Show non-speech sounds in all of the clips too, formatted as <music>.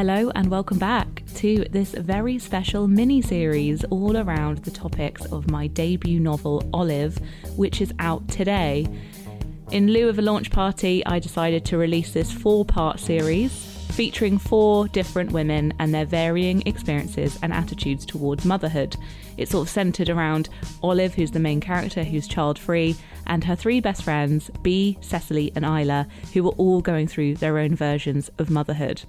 Hello, and welcome back to this very special mini series all around the topics of my debut novel, Olive, which is out today. In lieu of a launch party, I decided to release this four part series featuring four different women and their varying experiences and attitudes towards motherhood. It's sort of centered around Olive, who's the main character, who's child free, and her three best friends, Bee, Cecily, and Isla, who are all going through their own versions of motherhood.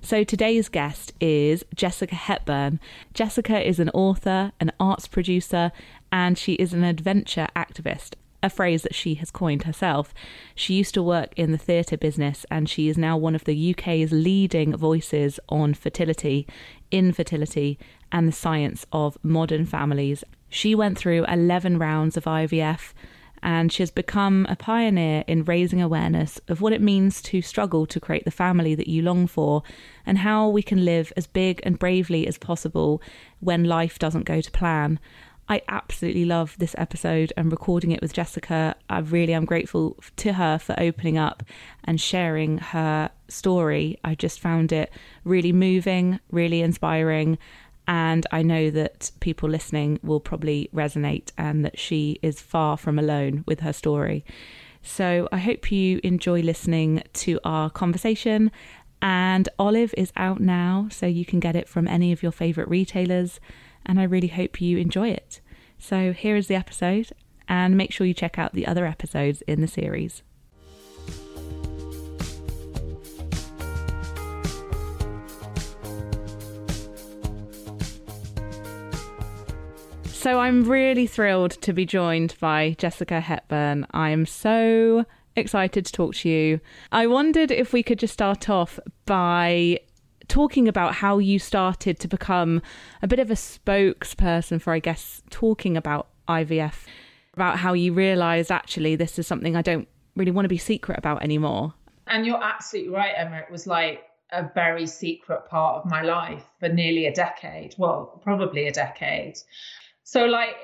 So today's guest is Jessica Hepburn. Jessica is an author, an arts producer, and she is an adventure activist a phrase that she has coined herself. She used to work in the theatre business and she is now one of the UK's leading voices on fertility, infertility, and the science of modern families. She went through 11 rounds of IVF and she has become a pioneer in raising awareness of what it means to struggle to create the family that you long for and how we can live as big and bravely as possible when life doesn't go to plan. I absolutely love this episode and recording it with Jessica. I really am grateful to her for opening up and sharing her story. I just found it really moving, really inspiring. And I know that people listening will probably resonate and that she is far from alone with her story. So I hope you enjoy listening to our conversation. And Olive is out now, so you can get it from any of your favourite retailers and I really hope you enjoy it. So here is the episode, and make sure you check out the other episodes in the series. So I'm really thrilled to be joined by Jessica Hepburn. I'm so excited to talk to you. I wondered if we could just start off by talking about how you started to become a bit of a spokesperson for, I guess, talking about IVF, about how you realised actually this is something I don't really want to be secret about anymore. And you're absolutely right, Emma. It was like a very secret part of my life for nearly a decade. Well, probably a decade. So, like,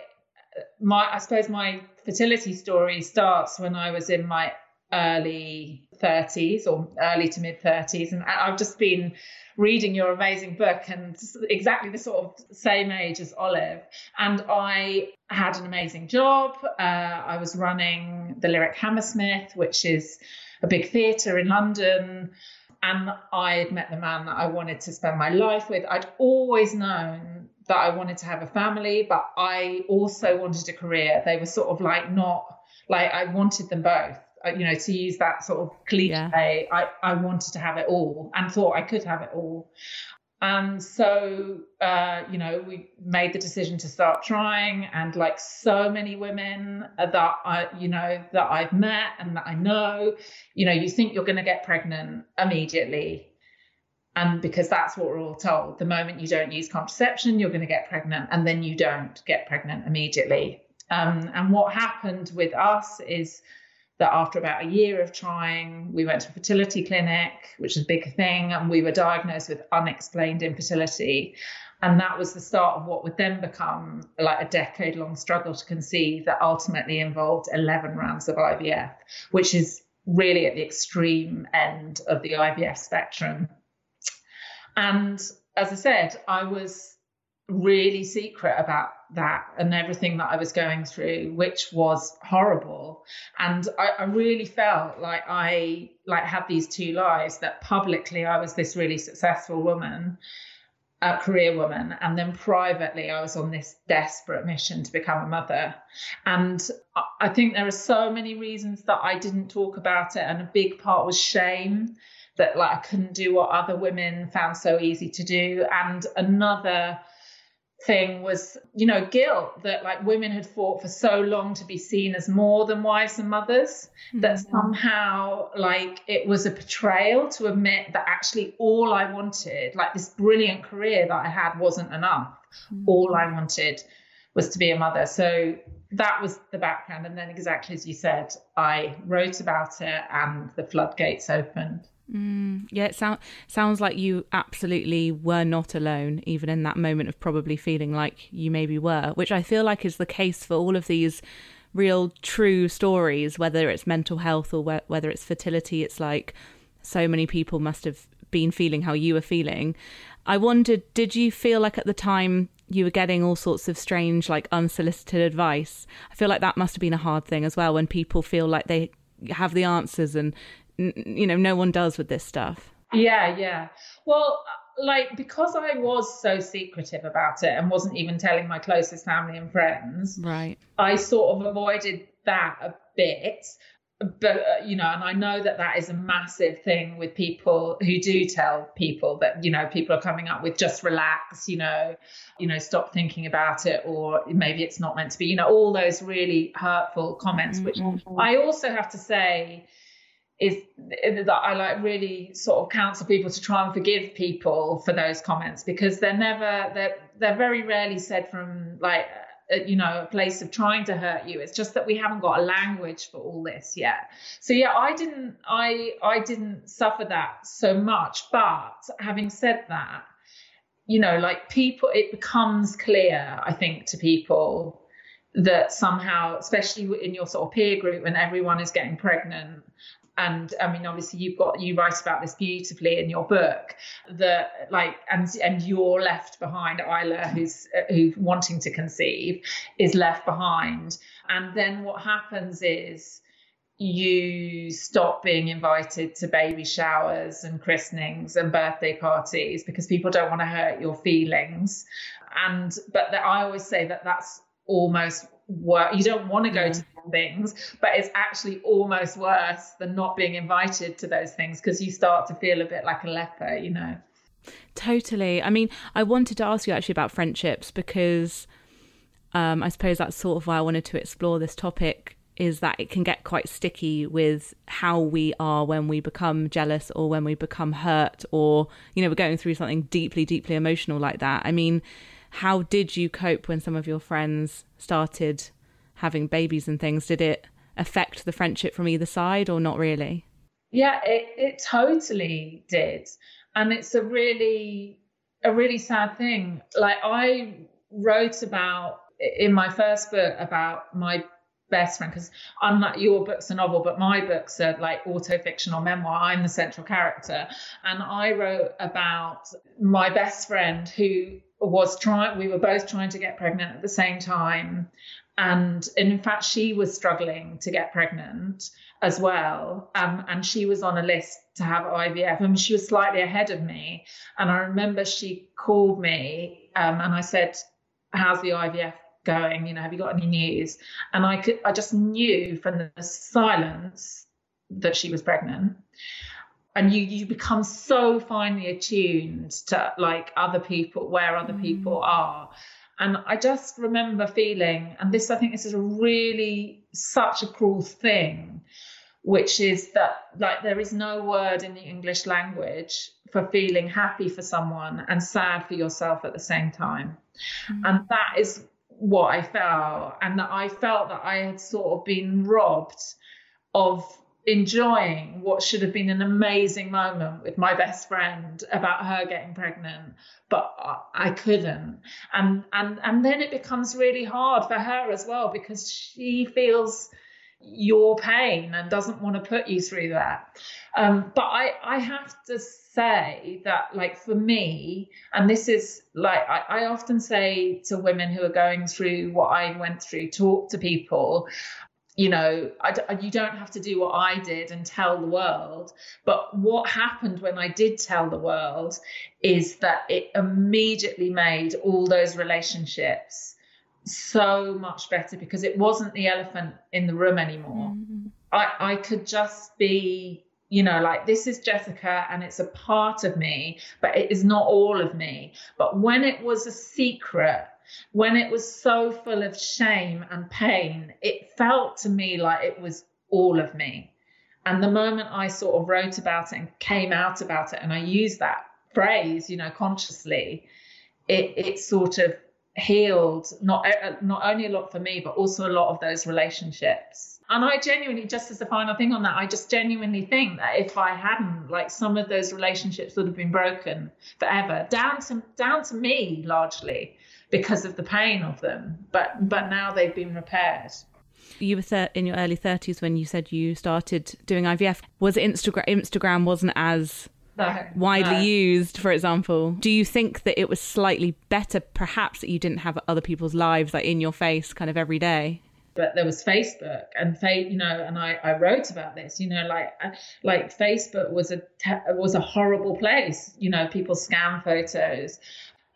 my I suppose my fertility story starts when I was in my early 30s or early to mid 30s, and I've just been reading your amazing book and exactly the sort of same age as Olive. And I had an amazing job. Uh, I was running the Lyric Hammersmith, which is a big theatre in London. And I had met the man that I wanted to spend my life with. I'd always known that I wanted to have a family, but I also wanted a career. They were sort of like not like I wanted them both you know, to use that sort of cliche, yeah. I, I wanted to have it all and thought I could have it all. And so, uh, you know, we made the decision to start trying. And like so many women that I, you know, that I've met and that I know, you know, you think you're going to get pregnant immediately. And because that's what we're all told. The moment you don't use contraception, you're going to get pregnant. And then you don't get pregnant immediately. Um, and what happened with us is that after about a year of trying, we went to a fertility clinic, which is a big thing, and we were diagnosed with unexplained infertility. And that was the start of what would then become like a decade long struggle to conceive that ultimately involved 11 rounds of IVF, which is really at the extreme end of the IVF spectrum. And as I said, I was really secret about that and everything that I was going through, which was horrible. And I, I, really felt like I like had these two lives that publicly I was this really successful woman, a career woman, and then privately I was on this desperate mission to become a mother. And I think there are so many reasons that I didn't talk about it, and a big part was shame that like I couldn't do what other women found so easy to do, and another thing was, you know, guilt that like women had fought for so long to be seen as more than wives and mothers, mm-hmm. that somehow like it was a betrayal to admit that actually all I wanted, like this brilliant career that I had, wasn't enough. Mm-hmm. All I wanted was to be a mother. So that was the background. And then, exactly as you said, I wrote about it and the floodgates opened. Mm, yeah, it sound, sounds like you absolutely were not alone, even in that moment of probably feeling like you maybe were, which I feel like is the case for all of these real true stories, whether it's mental health or wh- whether it's fertility. It's like so many people must have been feeling how you were feeling. I wondered, did you feel like at the time you were getting all sorts of strange, like unsolicited advice? I feel like that must have been a hard thing as well when people feel like they have the answers and, you know, no one does with this stuff. Yeah, yeah. Well, like because I was so secretive about it and wasn't even telling my closest family and friends, right? I sort of avoided that a bit. But uh, you know, and I know that that is a massive thing with people who do tell people that you know people are coming up with just relax, you know, you know, stop thinking about it, or maybe it's not meant to be, you know, all those really hurtful comments. Which mm-hmm. I also have to say is that I like really sort of counsel people to try and forgive people for those comments because they're never they're they're very rarely said from like uh, you know a place of trying to hurt you. It's just that we haven't got a language for all this yet. So yeah i didn't i i didn't suffer that so much. But having said that you know like people it becomes clear i think to people that somehow especially in your sort of peer group when everyone is getting pregnant and I mean, obviously, you've got you write about this beautifully in your book. That like, and and you're left behind. Isla, who's uh, who's wanting to conceive, is left behind, and then what happens is you stop being invited to baby showers and christenings and birthday parties because people don't want to hurt your feelings and but i always say that that's almost work. You don't want to go to things, but it's actually almost worse than not being invited to those things because you start to feel a bit like a leper, you know. Totally. I mean, I wanted to ask you actually about friendships because um, I suppose that's sort of why I wanted to explore this topic is that it can get quite sticky with how we are when we become jealous or when we become hurt or, you know, we're going through something deeply, deeply emotional like that. I mean, how did you cope when some of your friends started having babies and things? Did it affect the friendship from either side or not really? Yeah, it, it totally did. And it's a really, a really sad thing. Like I wrote about in my first book about my best friend because unlike your book's a novel but my books are like auto-fiction or memoir i'm the central character and i wrote about my best friend who was trying we were both trying to get pregnant at the same time. And, in fact she was struggling to get pregnant as well. Um, and she was on a list to have ivf and she was slightly ahead of me. And i remember she called me um, and i said how's the ivf going? You know have you got any news? And i could i just knew from the silence that she was pregnant and you you become so finely attuned to like other people where other mm. people are and i just remember feeling and this i think this is a really such a cruel thing which is that like there is no word in the english language for feeling happy for someone and sad for yourself at the same time mm. and that is what i felt and that i felt that i had sort of been robbed of enjoying what should have been an amazing moment with my best friend about her getting pregnant but I couldn't. And and and then it becomes really hard for her as well because she feels your pain and doesn't want to put you through that. Um, but I I have to say that like for me and this is like I, I often say to women who are going through what I went through talk to people you know, I, you don't have to do what I did and tell the world. But what happened when I did tell the world is that it immediately made all those relationships so much better because it wasn't the elephant in the room anymore. Mm-hmm. I, I could just be, you know, like this is Jessica and it's a part of me, but it is not all of me. But when it was a secret, when it was so full of shame and pain, it felt to me like it was all of me. And the moment I sort of wrote about it and came out about it, and I used that phrase, you know, consciously, it, it sort of healed not uh, not only a lot for me, but also a lot of those relationships. And I genuinely, just as a final thing on that, I just genuinely think that if I hadn't, like some of those relationships would have been broken forever, down to down to me largely because of the pain of them. But but now they've been repaired. You were th- in your early thirties when you said you started doing IVF. Was Instagram Instagram wasn't as no, widely no. used, for example. Do you think that it was slightly better, perhaps, that you didn't have other people's lives like in your face kind of every day? but there was Facebook and you know, and I, I wrote about this, you know, like uh, like Facebook was a was a horrible place, you know, people scam photos,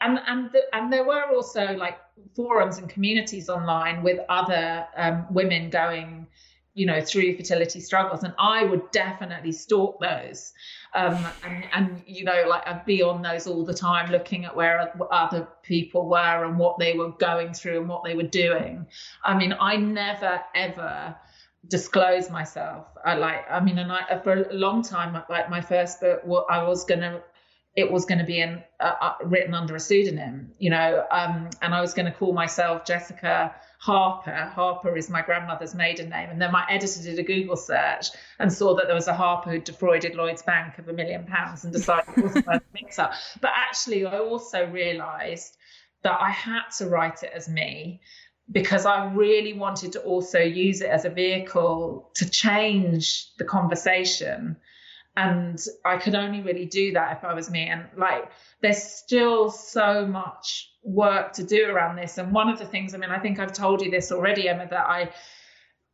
and and the, and there were also like forums and communities online with other um, women going you know through fertility struggles. And i would definitely stalk those um, and, and you know like i'd be on those all the time looking at where other people were and what they were going through and what they were doing. I mean i never ever disclose myself. I like i mean and i for a long time like my first book i was gonna it was going to be in, uh, uh, written under a pseudonym, you know, um, and I was going to call myself Jessica Harper. Harper is my grandmother's maiden name. And then my editor did a Google search and saw that there was a Harper who defrauded Lloyd's Bank of a million pounds and decided it wasn't worth mix up. But actually, I also realized that I had to write it as me because I really wanted to also use it as a vehicle to change the conversation. And I could only really do that if I was me. And like, there's still so much work to do around this. And one of the things, I mean, I think I've told you this already, Emma, that I,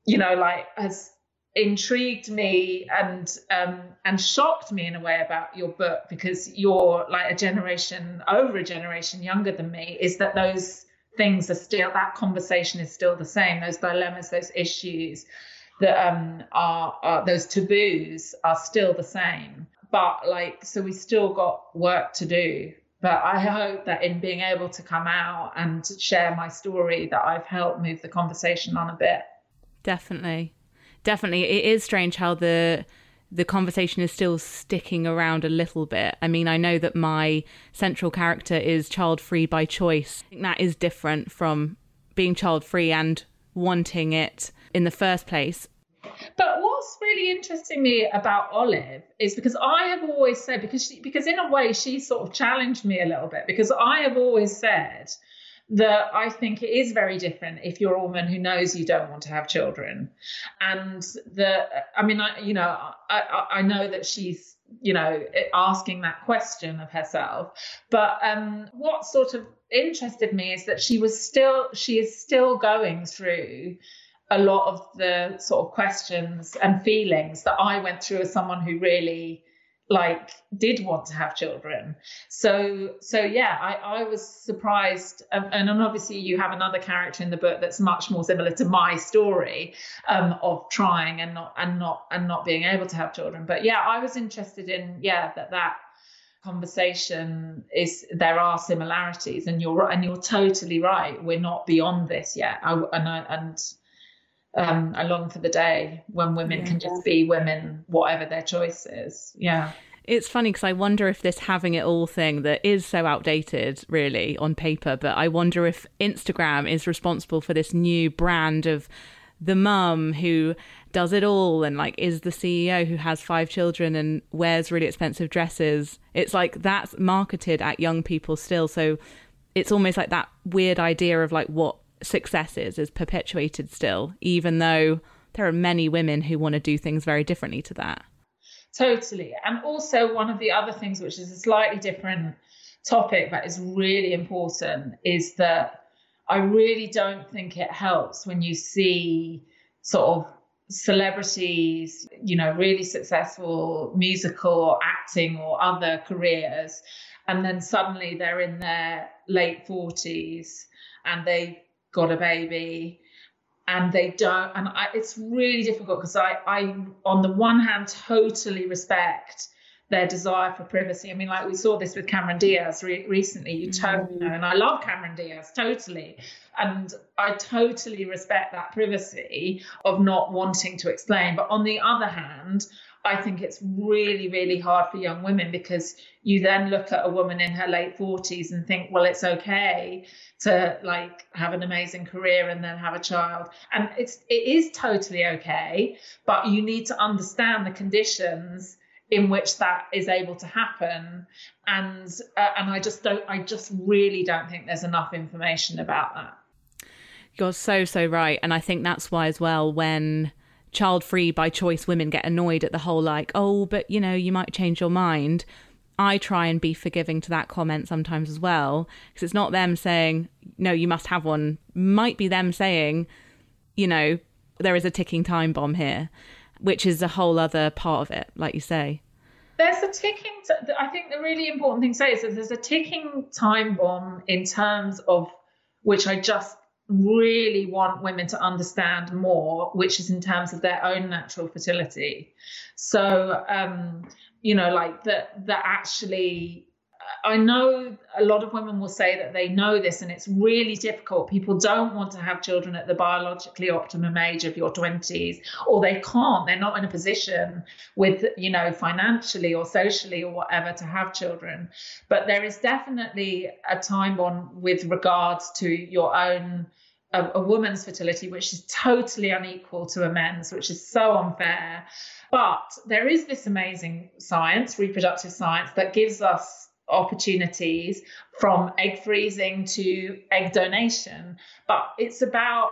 you know, like has intrigued me and um and shocked me in a way about your book because you're like a generation over a generation younger than me is that those things are still that conversation is still the same those dilemmas those issues that um are, are those taboos are still the same but like so we still got work to do but I hope that in being able to come out and share my story, that I've helped move the conversation on a bit. Definitely, definitely, it is strange how the the conversation is still sticking around a little bit. I mean, I know that my central character is child free by choice. I think that is different from being child free and wanting it in the first place. But what's really interesting me about Olive is because I have always said because she because in a way she sort of challenged me a little bit because I have always said that I think it is very different if you're a woman who knows you don't want to have children, and the I mean I you know I I know that she's you know asking that question of herself, but um what sort of interested me is that she was still she is still going through a lot of the sort of questions and feelings that I went through as someone who really like did want to have children. So so yeah i i was surprised and, and obviously you have another character in the book that's much more similar to my story um, of trying and not and not and not being able to have children. But yeah i was interested in yeah that that conversation is there are similarities and you're and you're totally right we're not beyond this yet. I, and I, and um, I long for the day when women yeah, can just be women, whatever their choice is. Yeah. It's funny because I wonder if this having it all thing that is so outdated, really, on paper, but I wonder if Instagram is responsible for this new brand of the mum who does it all and like is the CEO who has five children and wears really expensive dresses. It's like that's marketed at young people still. So it's almost like that weird idea of like what successes is perpetuated still, even though there are many women who want to do things very differently to that. Totally. And also, one of the other things, which is a slightly different topic that is really important, is that I really don't think it helps when you see sort of celebrities, you know, really successful musical or acting or other careers, and then suddenly they're in their late 40s and they got a baby and they don't and I, it's really difficult because I, I on the one hand totally respect their desire for privacy. I mean, like we saw this with Cameron Diaz re- recently. You totally mm. know, and I love Cameron Diaz totally, and I totally respect that privacy of not wanting to explain. But on the other hand, I think it's really, really hard for young women because you then look at a woman in her late 40s and think, well, it's okay to like have an amazing career and then have a child. And it's it is totally okay, but you need to understand the conditions in which that is able to happen and uh, and I just don't I just really don't think there's enough information about that. You're so so right and I think that's why as well when child free by choice women get annoyed at the whole like, oh, but you know, you might change your mind. I try and be forgiving to that comment sometimes as well because it's not them saying no you must have one might be them saying you know there is a ticking time bomb here which is a whole other part of it like you say there's a ticking t- I think the really important thing to say is that there's a ticking time bomb in terms of which I just really want women to understand more, which is in terms of their own natural fertility. So, um, you know, like that, that actually, I know a lot of women will say that they know this and it's really difficult. People don't want to have children at the biologically optimum age of your 20s, or they can't. They're not in a position with, you know, financially or socially or whatever to have children. But there is definitely a time on with regards to your own a, a woman's fertility, which is totally unequal to a men's, which is so unfair. But there is this amazing science, reproductive science, that gives us opportunities from egg freezing to egg donation. But it's about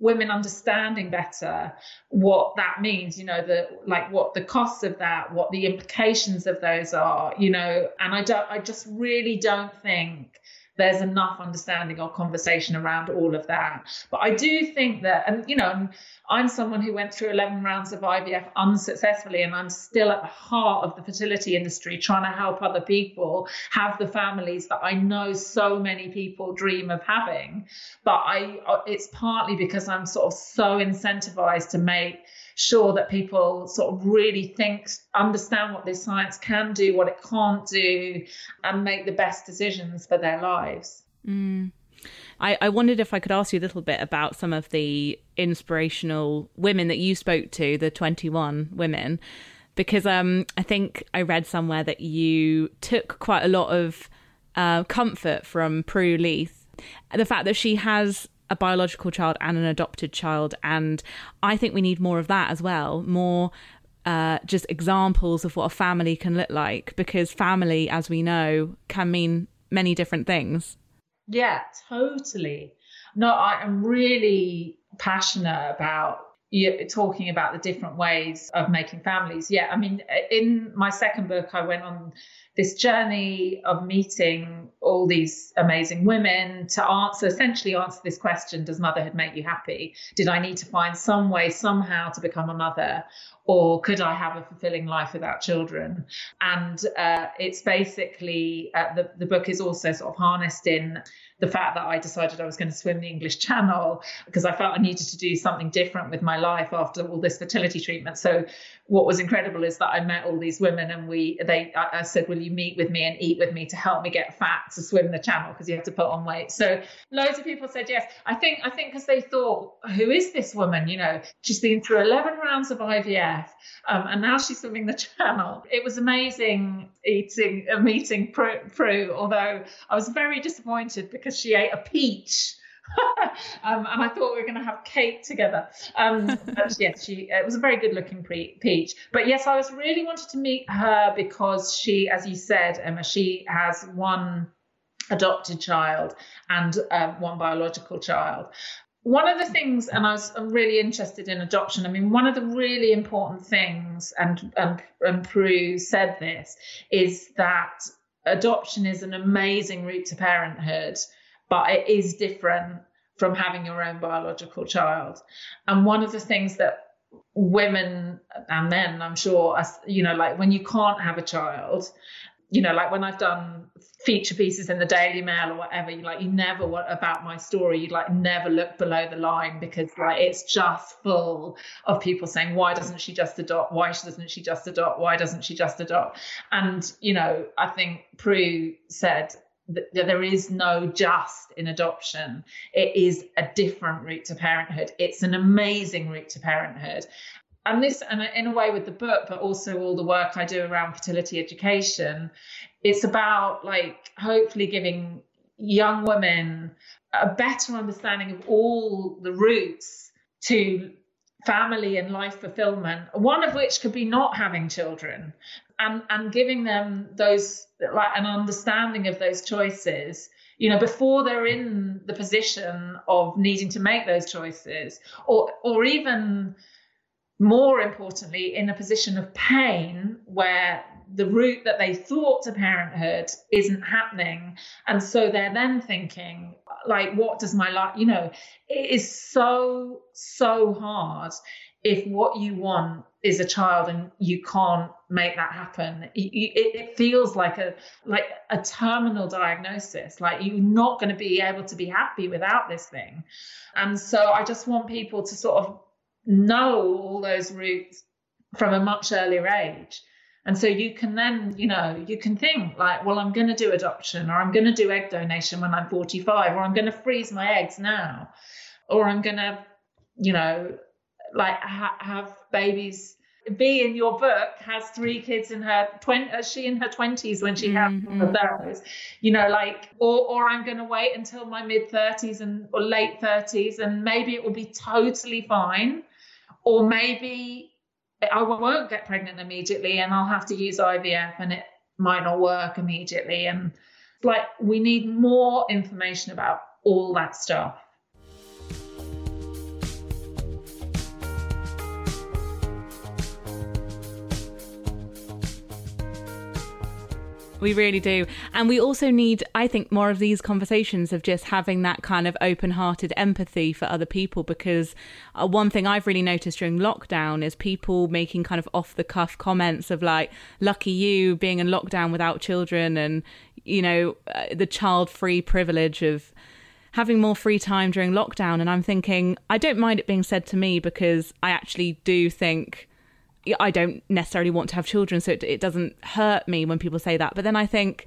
women understanding better what that means you know the like what the costs of that what the implications of those are you know and i don't i just really don't think there's enough understanding or conversation around all of that. But I do think that, and you know, I'm someone who went through 11 rounds of IVF unsuccessfully, and I'm still at the heart of the fertility industry trying to help other people have the families that I know so many people dream of having. But I, uh, it's partly because I'm sort of so incentivized to make sure that people sort of really think, understand what this science can do, what it can't do, and make the best decisions for their lives. Mm. I, I wondered if I could ask you a little bit about some of the inspirational women that you spoke to, the 21 women, because um, I think I read somewhere that you took quite a lot of uh, comfort from Prue Leith. The fact that she has a biological child and an adopted child. And I think we need more of that as well, more uh, just examples of what a family can look like, because family, as we know, can mean many different things. Yeah, totally. No, I am really passionate about talking about the different ways of making families. Yeah, I mean, in my second book, I went on this journey of meeting all these amazing women to answer, essentially answer this question Does motherhood make you happy? Did I need to find some way, somehow, to become a mother? Or could I have a fulfilling life without children? And uh, it's basically, uh, the, the book is also sort of harnessed in the fact that I decided I was going to swim the English Channel because I felt I needed to do something different with my life after all this fertility treatment. So what was incredible is that I met all these women and we they I, said, Will you meet with me and eat with me to help me get fat to swim the channel because you have to put on weight. So loads of people said yes. I think I think because they thought, who is this woman? You know, she's been through 11 rounds of IVF um, and now she's swimming the channel. It was amazing eating a meeting Prue, although I was very disappointed because she ate a peach. <laughs> um, and I thought we were going to have cake together. Um, but yes, she it was a very good looking pre- peach. But yes, I was really wanted to meet her because she, as you said, Emma, she has one adopted child and um, one biological child. One of the things, and I was really interested in adoption. I mean, one of the really important things, and and, and Prue said this, is that adoption is an amazing route to parenthood but it is different from having your own biological child. And one of the things that women and men, I'm sure, you know, like when you can't have a child, you know, like when I've done feature pieces in the Daily Mail or whatever, you like you never want about my story, you like never look below the line because like it's just full of people saying, why doesn't she just adopt? Why doesn't she just adopt? Why doesn't she just adopt? And you know, I think Prue said there is no just in adoption. It is a different route to parenthood. It's an amazing route to parenthood. And this, and in a way with the book, but also all the work I do around fertility education, it's about like hopefully giving young women a better understanding of all the routes to family and life fulfillment, one of which could be not having children and and giving them those like an understanding of those choices you know before they're in the position of needing to make those choices or or even more importantly, in a position of pain where the route that they thought to parenthood isn't happening. And so they're then thinking, like, what does my life, you know, it is so, so hard if what you want is a child and you can't make that happen. It, it, feels like a like a terminal diagnosis. Like you're not going to be able to be happy without this thing. And so i just want people to sort of know all those routes from a much earlier age. And so you can then, you know, you can think like, well, I'm going to do adoption or I'm going to do egg donation when I'm 45 or I'm going to freeze my eggs now or I'm going to, you know, like ha- have babies. Bee in your book has three kids in her 20, uh, she in her 20s when she mm-hmm. had those, you know, like, or, or I'm going to wait until my mid 30s and or late 30s and maybe it will be totally fine. Or maybe I won't get pregnant immediately and I'll have to use IVF and it might not work immediately. And like, we need more information about all that stuff. We really do. And we also need, I think, more of these conversations of just having that kind of open hearted empathy for other people. Because uh, one thing I've really noticed during lockdown is people making kind of off the cuff comments of like, lucky you being in lockdown without children and, you know, uh, the child free privilege of having more free time during lockdown. And I'm thinking, I don't mind it being said to me because I actually do think I don't necessarily want to have children, so it, it doesn't hurt me when people say that. But then I think,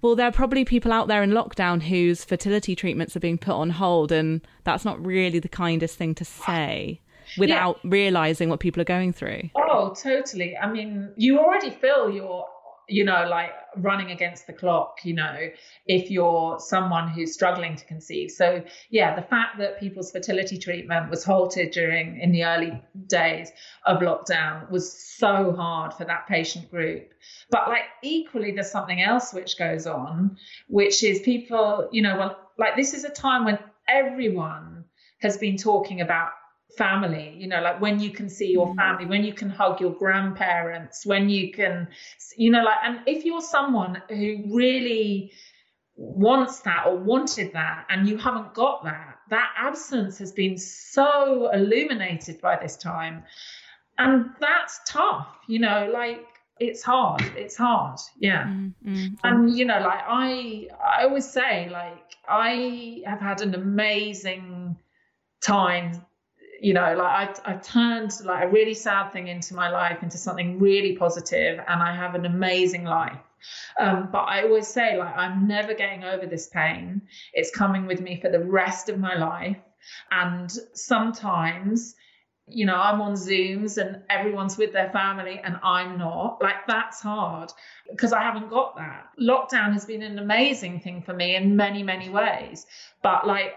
well, there are probably people out there in lockdown whose fertility treatments are being put on hold, and that's not really the kindest thing to say without yeah. realizing what people are going through. Oh, totally. I mean, you already feel your you know, like running against the clock, you know, if you're someone who's struggling to conceive. So, yeah, the fact that people's fertility treatment was halted during in the early days of lockdown was so hard for that patient group. But, like, equally, there's something else which goes on, which is people, you know, well, like, this is a time when everyone has been talking about family you know like when you can see your mm. family when you can hug your grandparents when you can you know like and if you're someone who really wants that or wanted that and you haven't got that that absence has been so illuminated by this time and that's tough you know like it's hard it's hard yeah mm-hmm. and you know like i i always say like i have had an amazing time you know, like I, I turned like a really sad thing into my life into something really positive, and I have an amazing life. Um, but I always say, like, I'm never getting over this pain. It's coming with me for the rest of my life. And sometimes, you know, I'm on Zooms and everyone's with their family and I'm not. Like, that's hard because I haven't got that. Lockdown has been an amazing thing for me in many, many ways. But, like,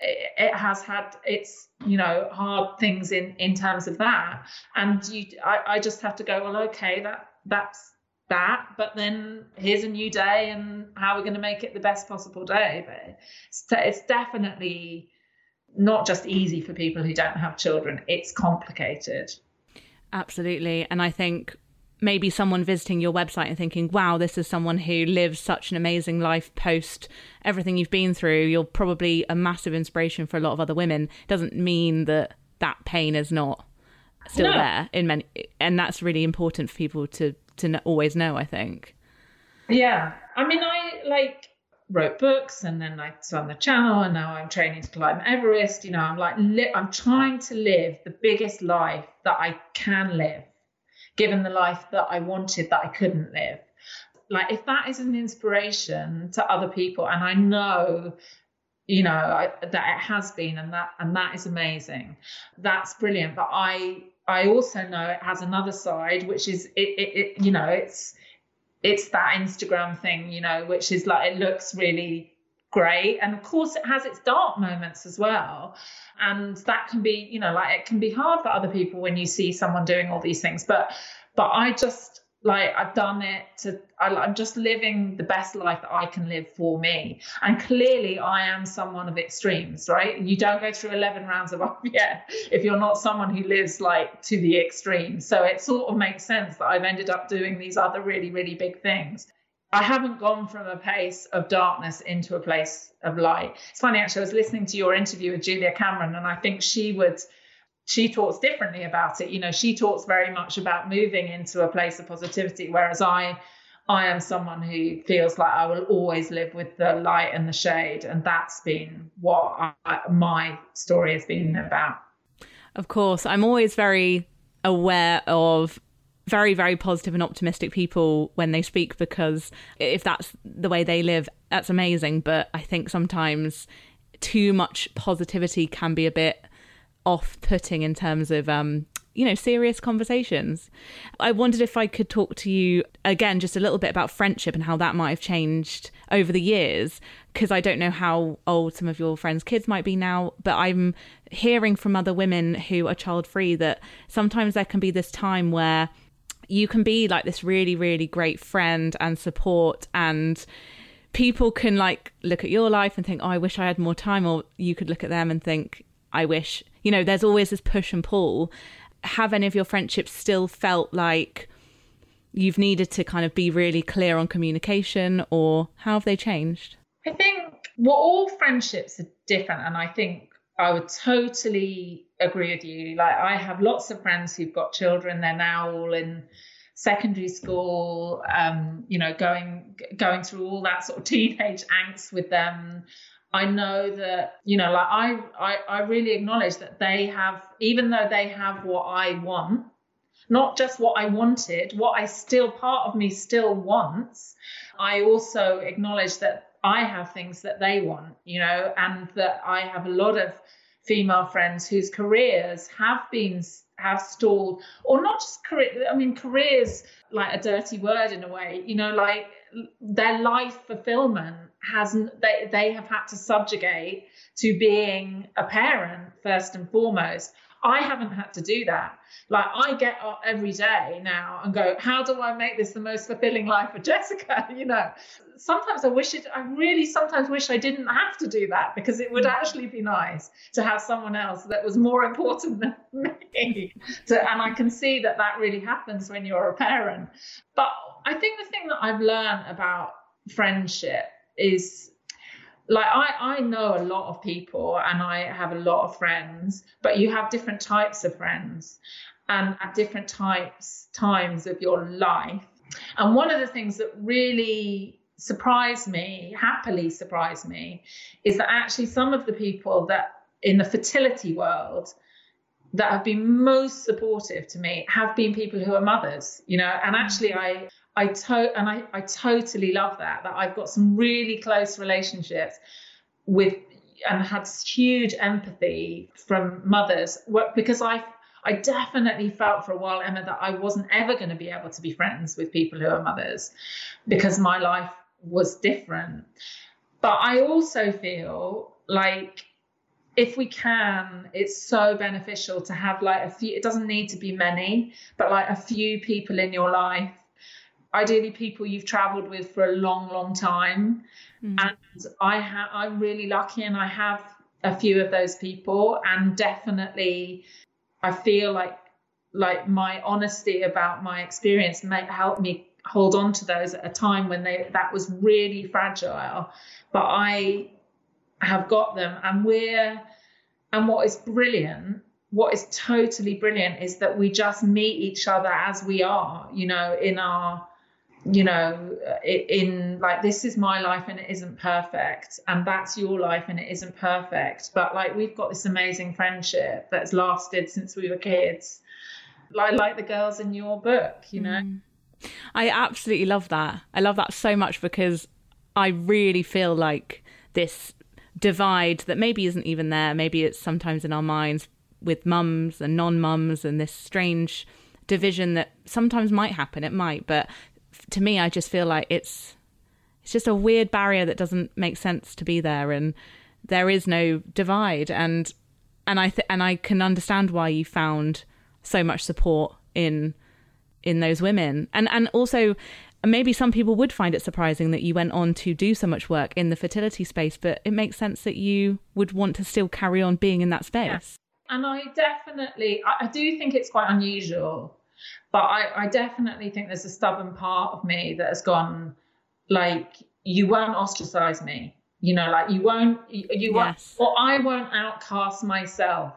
it has had its you know hard things in in terms of that. And you I, I just have to go well okay that that's that. But then here's a new day and how we're going to make it the best possible day. But it's, it's definitely not just easy for people who don't have children. It's complicated. Absolutely. And i think maybe someone visiting your website and thinking, wow, this is someone who lives such an amazing life post everything you've been through, you're probably a massive inspiration for a lot of other women. Doesn't mean that that pain is not still no. there in many, and that's really important for people to to always know. I think. Yeah, I mean, I like wrote books and then I on the channel and now I'm training to climb Everest. You know, I'm like, li- I'm trying to live the biggest life that I can live given the life that I wanted that I couldn't live. Like, if that is an inspiration to other people, and I know you know I, that it has been and that and that is amazing that's brilliant but i i also know it has another side which is it, it, it you know it's it's that instagram thing you know which is like it looks really great and of course it has its dark moments as well and that can be you know like it can be hard for other people when you see someone doing all these things but but i just like I've done it to I, I'm just living the best life that I can live for me. And clearly I am someone of extremes, right? You don't go through 11 rounds of <laughs> IVF if you're not someone who lives like to the extreme. So it sort of makes sense that I've ended up doing these other really, really big things. I haven't gone from a place of darkness into a place of light. It's funny, actually, I was listening to your interview with Julia Cameron, and I think she would she talks differently about it. You know, she talks very much about moving into a place of positivity, whereas I I am someone who feels like I will always live with the light and the shade, and that's been what I, my story has been about. Of course, I'm always very aware of very very positive and optimistic people when they speak because if that's the way they live that's amazing. But i think sometimes too much positivity can be a bit off-putting in terms of um, you know serious conversations. I wondered if i could talk to you again just a little bit about friendship and how that might have changed over the years because i don't know how old some of your friends kids might be now but i'm hearing from other women who are child free that sometimes there can be this time where you can be like this really really great friend and support and people can like look at your life and think oh i wish i had more time or you could look at them and think i wish you know, there's always this push and pull. Have any of your friendships still felt like you've needed to kind of be really clear on communication, or how have they changed? I think well, all friendships are different, and I think I would totally agree with you. Like, I have lots of friends who've got children; they're now all in secondary school. Um, you know, going going through all that sort of teenage angst with them. I know that, you know, like I, I, I really acknowledge that they have, even though they have what I want, not just what I wanted, what I still, part of me still wants, I also acknowledge that I have things that they want, you know, and that I have a lot of female friends whose careers have been have stalled or not just career i mean careers like a dirty word in a way you know like their life fulfillment hasn't they they have had to subjugate to being a parent first and foremost I haven't had to do that. Like I get up every day now and go, how do I make this the most fulfilling life for <laughs> Jessica? You know, sometimes I wish it. I really sometimes wish I didn't have to do that because it would mm. actually be nice to have someone else that was more important <laughs> than me. So, and I can see that that really happens when you're a parent. But I think the thing that I've learned about friendship is like I, I know a lot of people and I have a lot of friends, but you have different types of friends and at different types times of your life. And one of the things that really surprised me, happily surprised me, is that actually some of the people that in the fertility world that have been most supportive to me have been people who are mothers, you know, and actually I I to and I, I totally love that that I've got some really close relationships with and had huge empathy from mothers because I I definitely felt for a while Emma that I wasn't ever going to be able to be friends with people who are mothers because my life was different. But I also feel like if we can, it's so beneficial to have like a few, it doesn't need to be many, but like a few people in your life ideally people you've traveled with for a long, long time. Mm. And I have, I'm really lucky and I have a few of those people. And definitely, I feel like, like my honesty about my experience may help me hold on to those at a time when they, that was really fragile. But I have got them and we're, and what is brilliant what is totally brilliant is that we just meet each other as we are, you know, in our you know, in like this is my life and it isn't perfect, and that's your life and it isn't perfect. But like we've got this amazing friendship that's lasted since we were kids, like like the girls in your book, you know. Mm. I absolutely love that. I love that so much because I really feel like this divide that maybe isn't even there. Maybe it's sometimes in our minds with mums and non mums and this strange division that sometimes might happen. It might, but to me, I just feel like it's it's just a weird barrier that doesn't make sense to be there, and there is no divide, and and I th- and I can understand why you found so much support in in those women. And and also maybe some people would find it surprising that you went on to do so much work in the fertility space, but it makes sense that you would want to still carry on being in that space. Yeah. And I definitely, I, I, do think it's quite unusual, but I, I definitely think there's a stubborn part of me that has gone, like, you won't ostracize me. You know, like you won't, you, you yes. won't, or I won't outcast myself.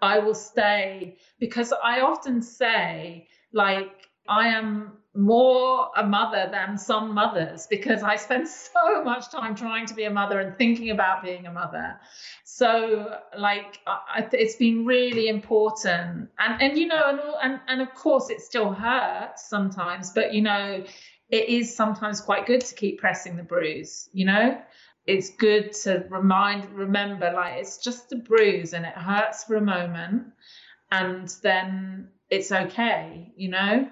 I will stay because I often say, like, I am more a mother than some mothers because I spend <laughs> so much time trying to be a mother and thinking about being a mother. So, like, I, it's been really important, and and you know, and, and and of course, it still hurts sometimes, but you know, it is sometimes quite good to keep pressing the bruise. You know, it's good to remind, remember, like it's just a bruise and it hurts for a moment, and then it's okay, you know?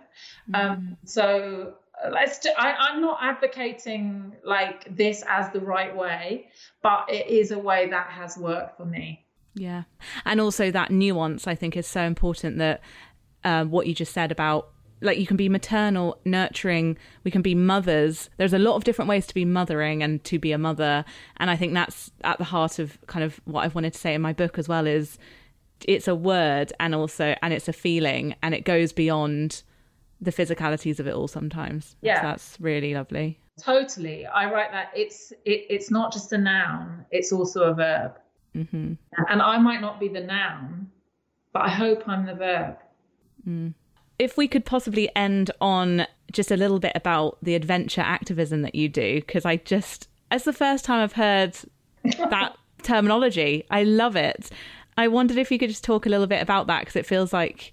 Um, mm-hmm. Um, so let's, I, I'm not advocating like this as the right way, but it is a way that has worked for me. Yeah. And also that nuance, I think, is so important that uh, what you just said about like you can be maternal, nurturing, we can be mothers. There's a lot of different ways to be mothering and to be a mother. And I think that's at the heart of kind of what I've wanted to say in my book as well is it's a word and also and it's a feeling and it goes beyond the physicalities of it all sometimes. Yeah. So that's really lovely. Totally. I write that it's it, it's not just a noun, it's also a verb. Mm-hmm. And I might not be the noun, but I hope I'm the verb. Mm. If we could possibly end on just a little bit about the adventure activism that you do, because I just, it's the first time I've heard <laughs> that terminology. I love it. I wondered if you could just talk a little bit about that because it feels like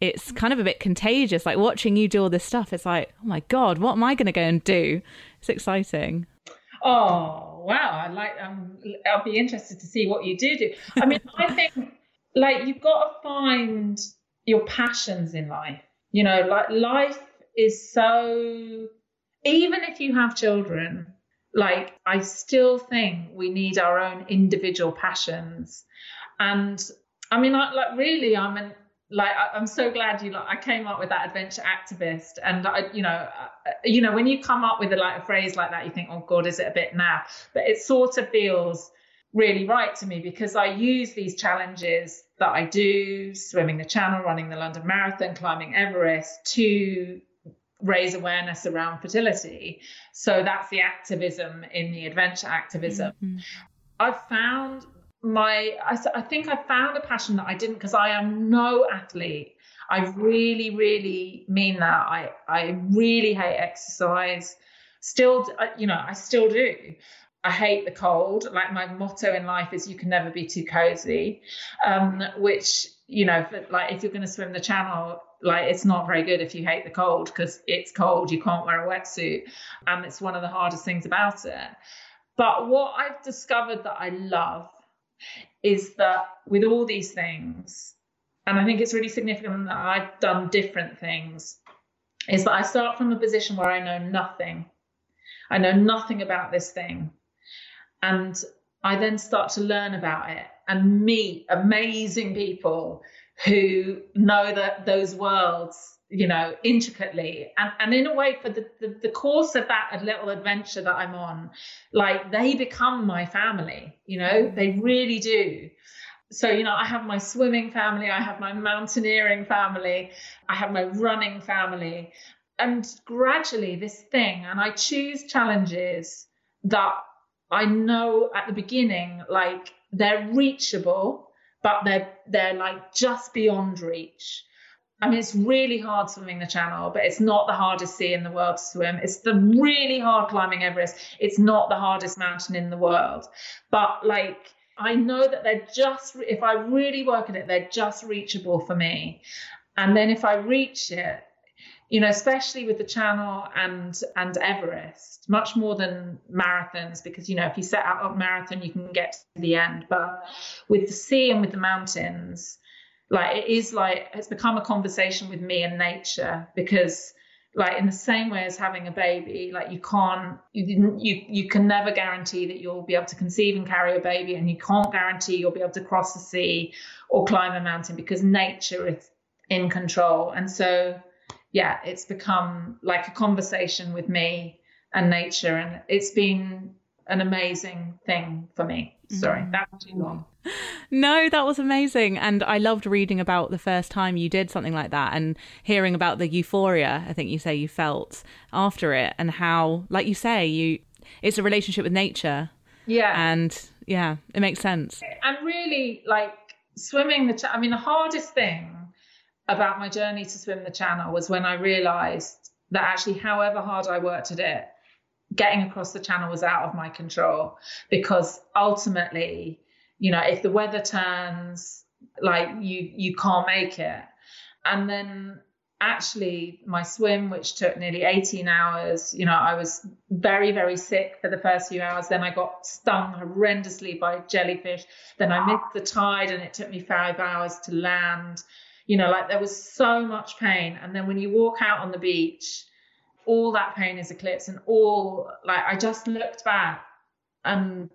it's kind of a bit contagious. Like watching you do all this stuff, it's like, oh my god, what am I going to go and do? It's exciting. Oh wow! I like. Um, I'll be interested to see what you do do. I mean, I <laughs> think like you've got to find your passions in life. You know, like life is so. Even if you have children, like I still think we need our own individual passions and I mean, I, like really, I'm an like I, am so glad you like I came up with that adventure activist, and I, you know, uh, you know, when you come up with a like a phrase like that, you think, oh God, is it a bit now? But it sort of feels really right to me because I use these challenges that I do, swimming the channel, running the London Marathon, climbing Everest, to raise awareness around fertility. So that's the activism in the adventure activism. Mm-hmm. I've found my I, I think I found a passion that I didn't because I am no athlete. I really, really mean that. I I really hate exercise. Still, you know, I still do. I hate the cold. Like my motto in life is you can never be too cozy. Um, which you know, like if you're going to swim the channel, like it's not very good if you hate the cold because it's cold. You can't wear a wetsuit, and it's one of the hardest things about it. But what I've discovered that I love is that with all these things, and I think it's really significant that I've done different things, is that I start from a position where I know nothing. I know nothing about this thing. And I then start to learn about it and meet amazing people who know that those worlds you know, intricately. And, and in a way, for the, the, the, course of that little adventure that I'm on, like they become my family, you know, mm. they really do. So, you know, I have my swimming family, I have my mountaineering family, I have my running family. And gradually, this thing, and I choose challenges that I know at the beginning, like they're reachable, but they're they're like just beyond reach I mean, it's really hard swimming the channel, but it's not the hardest sea in the world to swim. It's the really hard climbing Everest. It's not the hardest mountain in the world. But like, I know that they're just, if I really work at it, they're just reachable for me. And then if I reach it, you know, especially with the channel and and Everest, much more than marathons, because you know, if you set out on a marathon, you can get to the end. But with the sea and with the mountains, like it is like it's become a conversation with me and nature because like in the same way as having a baby like you can't you didn't you you can never guarantee that you'll be able to conceive and carry a baby and you can't guarantee you'll be able to cross the sea or climb a mountain because nature is in control and so yeah, it's become like a conversation with me and nature. And it's been an amazing thing for me. Sorry, mm. that was too long. No, that was amazing. And I loved reading about the first time you did something like that and hearing about the euphoria, I think you say you felt after it and how, like you say, you it's a relationship with nature. Yeah. And yeah, it makes sense. And really, like swimming the, I mean, the hardest thing about my journey to swim the channel was when I realized that actually, however hard I worked at it, getting across the channel was out of my control because ultimately, you know, if the weather turns, like you you can't make it. And then actually my swim which took nearly 18 hours you know i was very very sick for the first few hours. Then i got stung horrendously by jellyfish. Then i missed the tide and it took me five hours to land. You know like there was so much pain. And then when you walk out on the beach all that pain is eclipsed and all like I just looked back and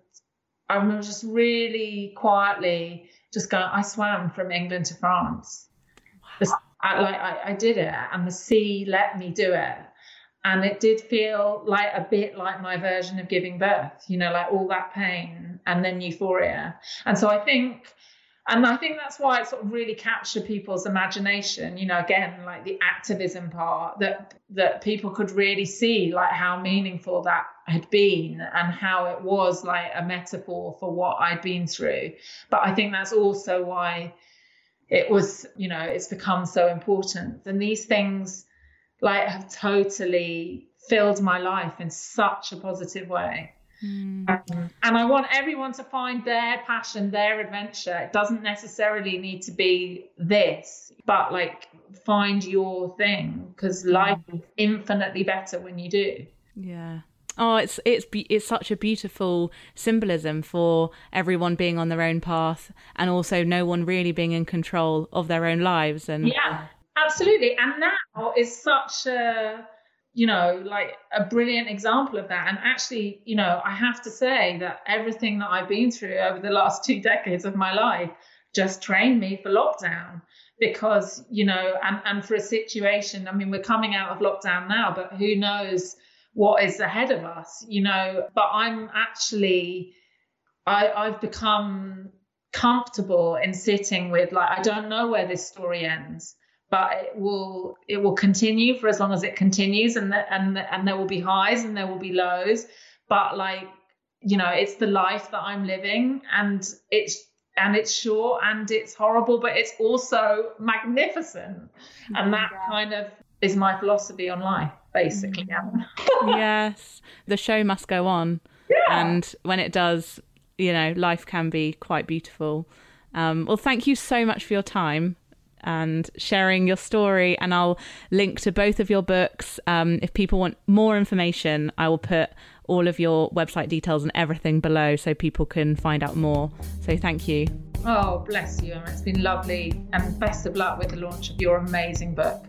I remember just really quietly just going, I swam from England to France. Wow. Like I, I did it and the sea let me do it. And it did feel like a bit like my version of giving birth, you know, like all that pain and then euphoria. And so I think and I think that's why it sort of really captured people's imagination. You know, again, like the activism part that that people could really see, like how meaningful that had been and how it was like a metaphor for what I'd been through. But I think that's also why it was, you know, it's become so important. And these things, like, have totally filled my life in such a positive way. Mm. Um, and I want everyone to find their passion, their adventure. It doesn't necessarily need to be this, but like find your thing because life is infinitely better when you do. Yeah. Oh, it's it's it's such a beautiful symbolism for everyone being on their own path, and also no one really being in control of their own lives. And yeah, absolutely. And now is such a you know, like a brilliant example of that. And actually, you know, I have to say that everything that I've been through over the last <laughs> two decades of my life just trained me for lockdown because, you know, and, and for a situation, I mean, we're coming out of lockdown now, but who knows what is ahead of us, you know, but I'm actually, I, I've become comfortable in sitting with like, I don't know where this story ends but it will it will continue for as long as it continues and the, and the, and there will be highs and there will be lows. But like you know it's the life that i'm living and it's and it's short and it's horrible but it's also magnificent. And that yeah. kind of is my philosophy on life basically. Mm. yes. The show must go on. Yeah. and when it does you know life can be quite beautiful. Um, well thank you so much for your time and sharing your story. And I'll link to both of your books. Um, if people want more information, I will put all of your website details and everything below so people can find out more. So thank you. Oh, bless you. It's been lovely. And best of luck with the launch of your amazing book.